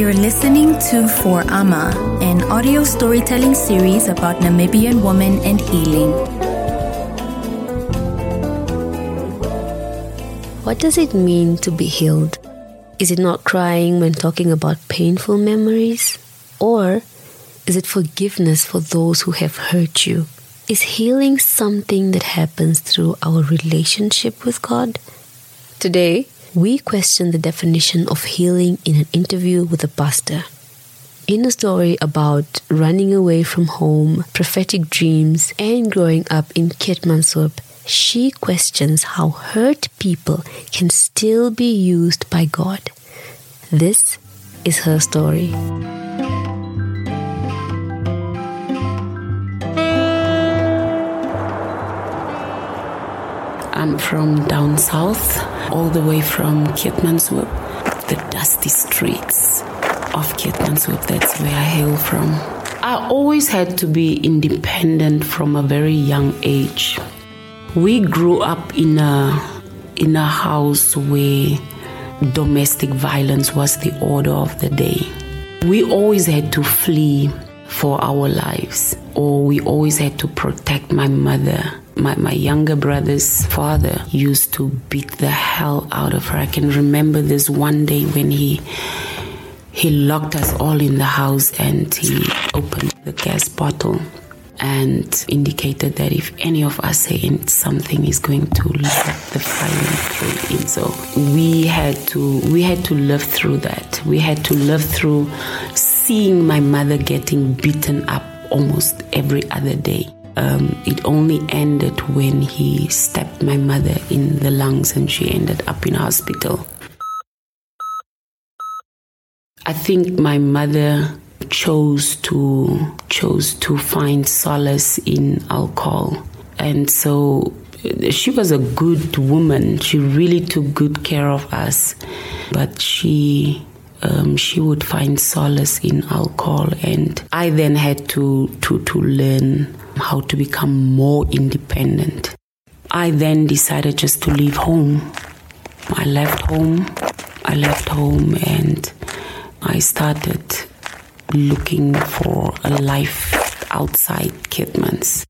You're listening to For Ama, an audio storytelling series about Namibian women and healing. What does it mean to be healed? Is it not crying when talking about painful memories? Or is it forgiveness for those who have hurt you? Is healing something that happens through our relationship with God? Today, we question the definition of healing in an interview with a pastor. In a story about running away from home, prophetic dreams, and growing up in Keetmanshoop, she questions how hurt people can still be used by God. This is her story. I'm from down south, all the way from Keetmanshoop, the dusty streets of Keetmanshoop. That's where I hail from. I always had to be independent from a very young age. We grew up in a in a house where domestic violence was the order of the day. We always had to flee for our lives, or we always had to protect my mother my, my younger brother's father used to beat the hell out of her. I can remember this one day when he he locked us all in the house and he opened the gas bottle and indicated that if any of us say something is going to let the fire in. So we had to we had to live through that. We had to live through seeing my mother getting beaten up almost every other day. Um, it only ended when he stabbed my mother in the lungs and she ended up in hospital. I think my mother chose to chose to find solace in alcohol. And so she was a good woman. She really took good care of us but she um, she would find solace in alcohol and i then had to to to learn how to become more independent. I then decided just to leave home. I left home. I left home and I started looking for a life outside Keetmans.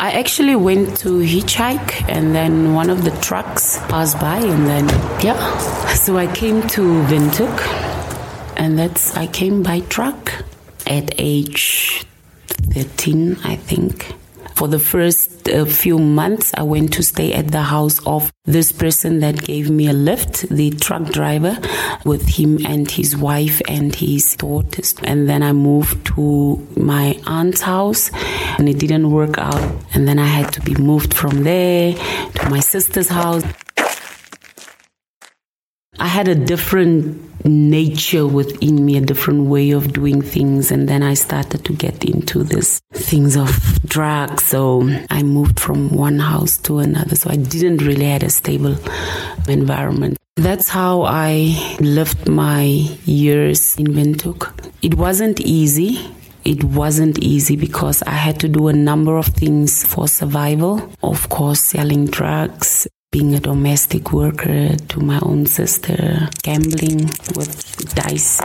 I actually went to hitchhike and then one of the trucks passed by and then yeah. So I came to Windhoek and that's I came by truck at age 13, I think. For the first uh, few months, I went to stay at the house of this person that gave me a lift, the truck driver, with him and his wife and his daughters. And then I moved to my aunt's house and it didn't work out. And then I had to be moved from there to my sister's house. I had a different nature within me, a different way of doing things. And then I started to get into this things of drugs. So I moved from one house to another. So I didn't really had a stable environment. That's how I lived my years in Windhoek. It wasn't easy. It wasn't easy because I had to do a number of things for survival. Of course, selling drugs, being a domestic worker to my own sister, gambling with dice,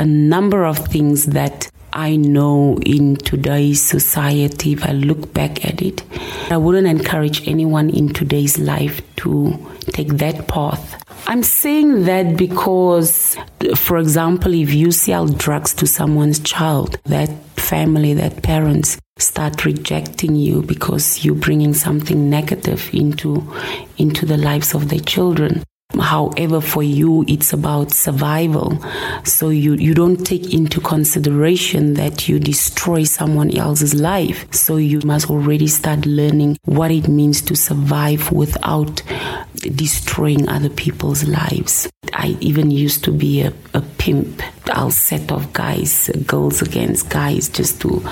a number of things that I know in today's society, if I look back at it, I wouldn't encourage anyone in today's life to take that path. I'm saying that because, for example, if you sell drugs to someone's child, that family, that parents start rejecting you because you're bringing something negative into into the lives of their children. However, for you, it's about survival. So you, you don't take into consideration that you destroy someone else's life. So you must already start learning what it means to survive without destroying other people's lives. I even used to be a, a pimp. I'll set off guys, girls against guys just to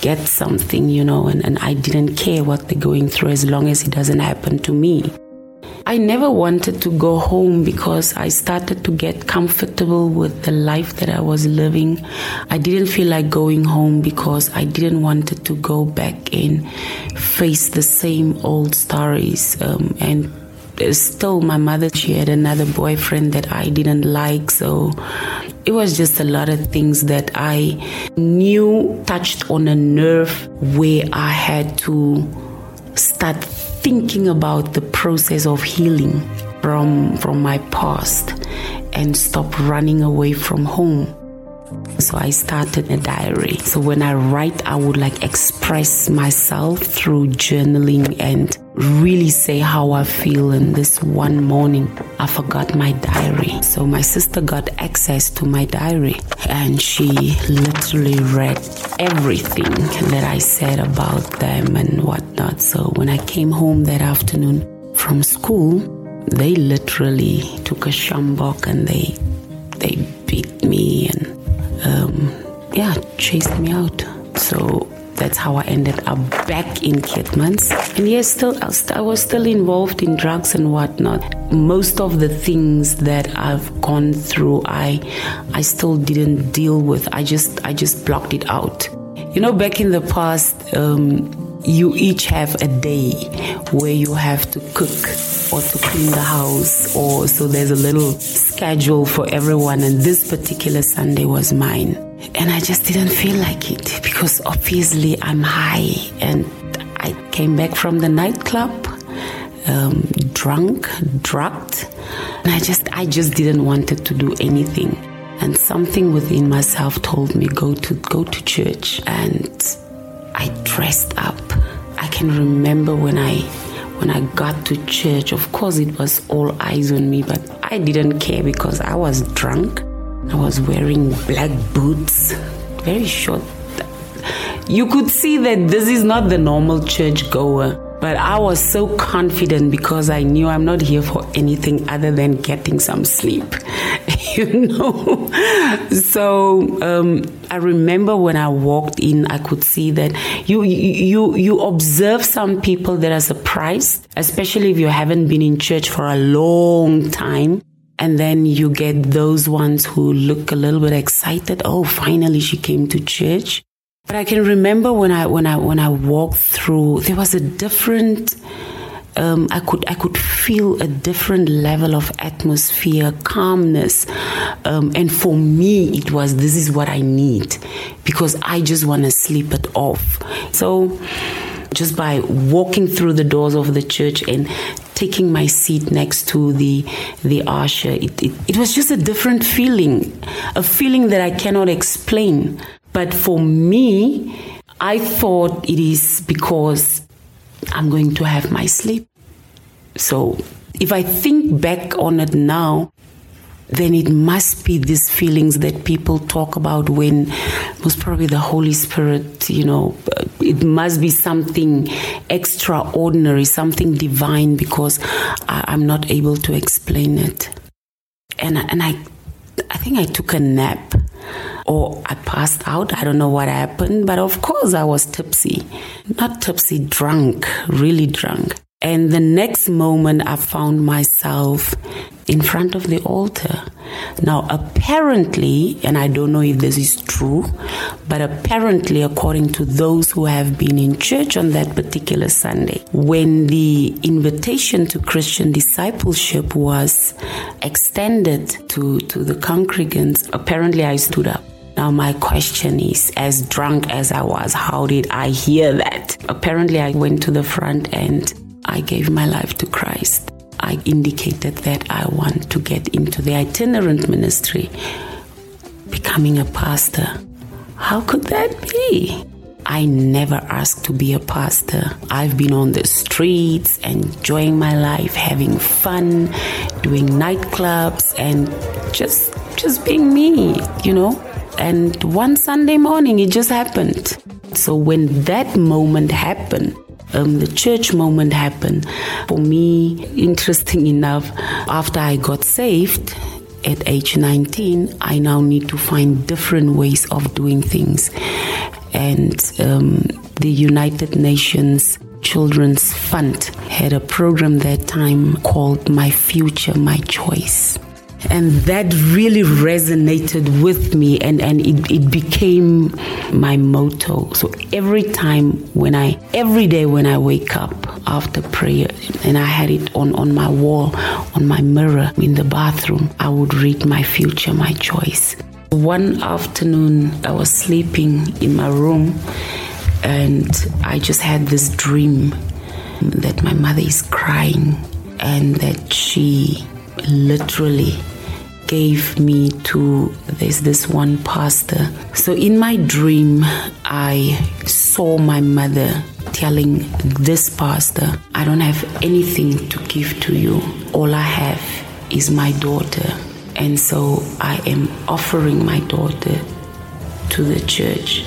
get something, you know, and, and I didn't care what they're going through as long as it doesn't happen to me. I never wanted to go home because I started to get comfortable with the life that I was living. I didn't feel like going home because I didn't want to go back and face the same old stories um, and still my mother she had another boyfriend that I didn't like so it was just a lot of things that I knew touched on a nerve where I had to start thinking about the process of healing from from my past and stop running away from home so I started a diary. So when I write, I would like express myself through journaling and really say how I feel. And this one morning, I forgot my diary. So my sister got access to my diary and she literally read everything that I said about them and whatnot. So when I came home that afternoon from school, they literally took a sjambok and they they beat me and um, yeah, chased me out. So that's how I ended up back in Keetmans. And yes, still I was still involved in drugs and whatnot. Most of the things that I've gone through, I I still didn't deal with. I just I just blocked it out. You know, back in the past, um, you each have a day where you have to cook or to clean the house or so there's a little schedule for everyone and this particular Sunday was mine and I just didn't feel like it because obviously I'm high and I came back from the nightclub um, drunk drugged and I just I just didn't want to do anything and something within myself told me go to go to church and I dressed up. I can remember when I when I got to church, of course it was all eyes on me, but I didn't care because I was drunk. I was wearing black boots, very short. You could see that this is not the normal church goer. But I was so confident because I knew I'm not here for anything other than getting some sleep, you know. So um, I remember when I walked in, I could see that you you you observe some people that are surprised, especially if you haven't been in church for a long time. And then you get those ones who look a little bit excited. Oh, finally she came to church. But I can remember when I when I when I walked through, there was a different. Um, I could I could feel a different level of atmosphere, calmness, um, and for me it was this is what I need because I just want to sleep it off. So just by walking through the doors of the church and taking my seat next to the the usher, it, it, it was just a different feeling, a feeling that I cannot explain. But for me, I thought it is because I'm going to have my sleep. So if I think back on it now, then it must be these feelings that people talk about when most probably the Holy Spirit, you know, uh, it must be something extraordinary, something divine because I, am not able to explain it. And, and I, I think I took a nap or I passed out. I don't know what happened, but of course I was tipsy. Not tipsy, drunk, really drunk. And the next moment I found myself in front of the altar. Now, apparently, and I don't know if this is true, but apparently, according to those who have been in church on that particular Sunday, when the invitation to Christian discipleship was extended to, to the congregants, apparently I stood up. Now, my question is as drunk as I was, how did I hear that? Apparently, I went to the front and I gave my life to Christ. I indicated that I want to get into the itinerant ministry, becoming a pastor. How could that be? I never asked to be a pastor. I've been on the streets, enjoying my life, having fun, doing nightclubs and just just being me, you know? And one Sunday morning it just happened. So when that moment happened, um, the church moment happened. For me, interesting enough, after I got saved, at age 19, I now need to find different ways of doing things. And um, the United Nations Children's Fund had a program that time called My Future, My Choice. And that really resonated with me and, and it, it became my motto. So every time when i every day when i wake up after prayer and i had it on, on my wall on my mirror in the bathroom i would read my future my choice. One afternoon i was sleeping in my room and i just had this dream that my mother is crying and that she literally gave me to there's this one pastor. So in my dream, I saw my mother telling this pastor, I don't have anything to give to you. All I have is my daughter. And so I am offering my daughter to the church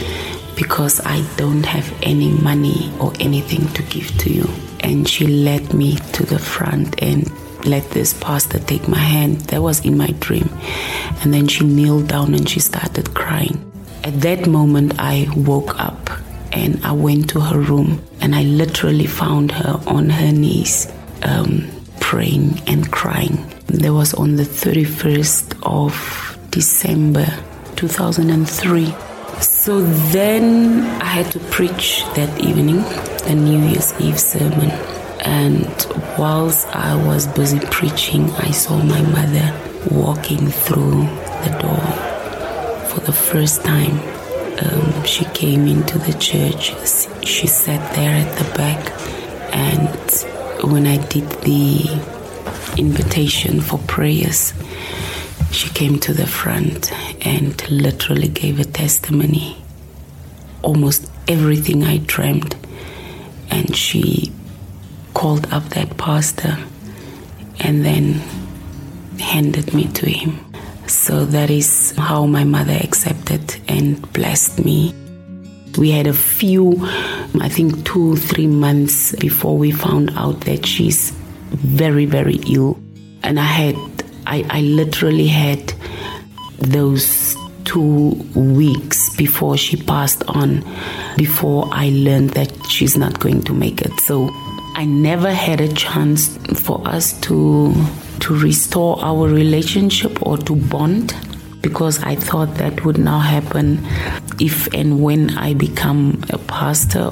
because I don't have any money or anything to give to you. And she led me to the front and let this pastor take my hand. That was in my dream. And then she kneeled down and she started crying. At that moment, I woke up and I went to her room and I literally found her on her knees um, praying and crying. That was on the 31st of December 2003. So then I had to preach that evening, a New Year's Eve sermon. And whilst I was busy preaching, I saw my mother walking through the door for the first time. Um, she came into the church. She sat there at the back. And when I did the invitation for prayers, she came to the front and literally gave a testimony. Almost everything I dreamed. And she called up that pastor and then handed me to him. So that is how my mother accepted and blessed me. We had a few, I think two, three months before we found out that she's very, very ill. And I had, I, I literally had those two weeks before she passed on, before I learned that she's not going to make it. So I never had a chance for us to to restore our relationship or to bond because I thought that would now happen if and when I become a pastor.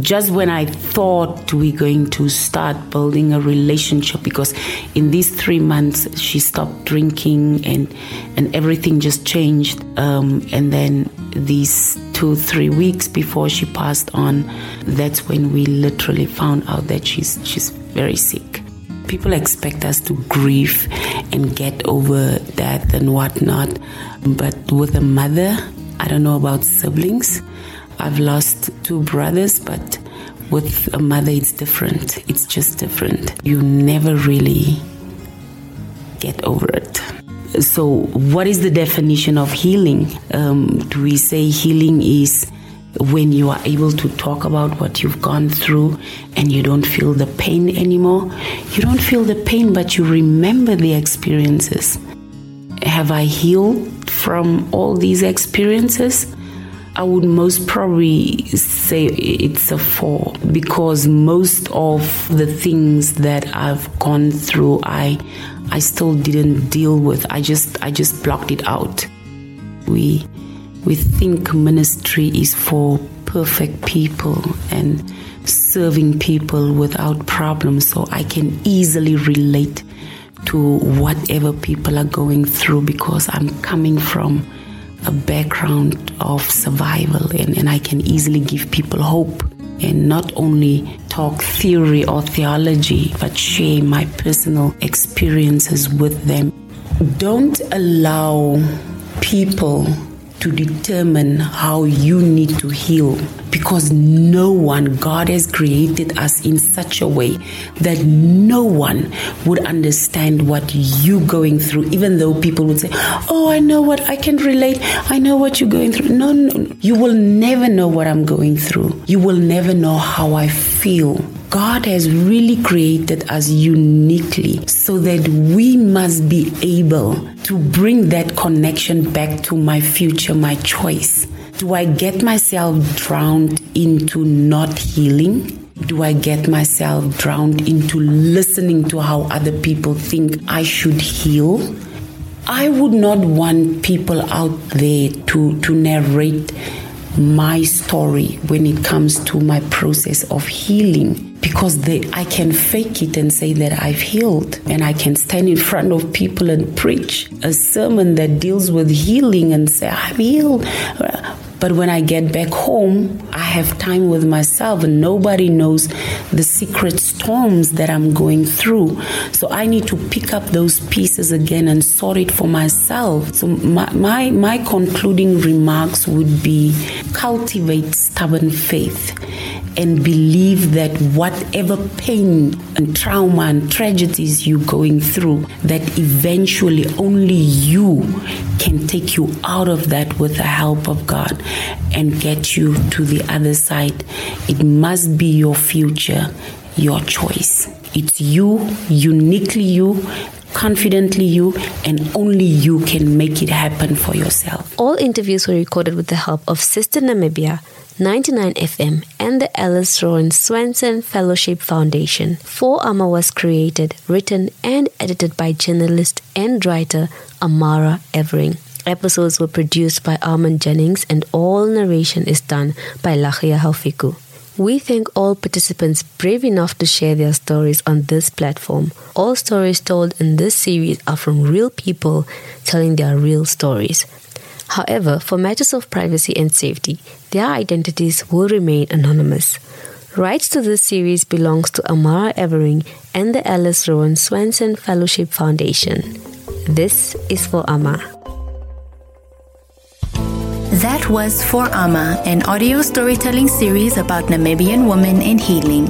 Just when I thought we're going to start building a relationship, because in these three months she stopped drinking and and everything just changed. Um, and then these two, three weeks before she passed on, that's when we literally found out that she's she's very sick. People expect us to grieve and get over death and whatnot, but with a mother, I don't know about siblings. I've lost two brothers, but with a mother, it's different. It's just different. You never really get over it. So, what is the definition of healing? Um, do we say healing is when you are able to talk about what you've gone through and you don't feel the pain anymore? You don't feel the pain, but you remember the experiences. Have I healed from all these experiences? I would most probably say it's a four because most of the things that I've gone through, I I still didn't deal with. I just I just blocked it out. We we think ministry is for perfect people and serving people without problems. So I can easily relate to whatever people are going through because I'm coming from a background of survival and, and I can easily give people hope and not only talk theory or theology, but share my personal experiences with them. Don't allow people to determine how you need to heal because no one, God has created us in such a way that no one would understand what you're going through, even though people would say, Oh, I know what I can relate. I know what you're going through. No, no, you will never know what I'm going through. You will never know how I feel. God has really created us uniquely so that we must be able to bring that connection back to my future, my choice. Do I get myself drowned into not healing? Do I get myself drowned into listening to how other people think I should heal? I would not want people out there to, to narrate my story when it comes to my process of healing because they, I can fake it and say that I've healed, and I can stand in front of people and preach a sermon that deals with healing and say, I've healed. But when I get back home, I have time with myself, and nobody knows the secret storms that I'm going through. So I need to pick up those pieces again and sort it for myself. So my, my, my concluding remarks would be cultivate stubborn faith and believe that whatever pain and trauma and tragedies you're going through, that eventually only you can take you out of that with the help of God and get you to the other side. It must be your future, your choice. It's you, uniquely you, confidently you, and only you can make it happen for yourself. All interviews were recorded with the help of Sister Namibia 99 FM, and the Alice Rowan Swanson Fellowship Foundation. 4Ama was created, written, and edited by journalist and writer Amara Evering. Episodes were produced by Armand Jennings, and all narration is done by Lachia Haufiku. We thank all participants brave enough to share their stories on this platform. All stories told in this series are from real people telling their real stories. However, for matters of privacy and safety, their identities will remain anonymous. Rights to this series belongs to Amara Evering and the Alice Rowan Swanson Fellowship Foundation. This is for Ama. That was For Ama, an audio storytelling series about Namibian women and healing.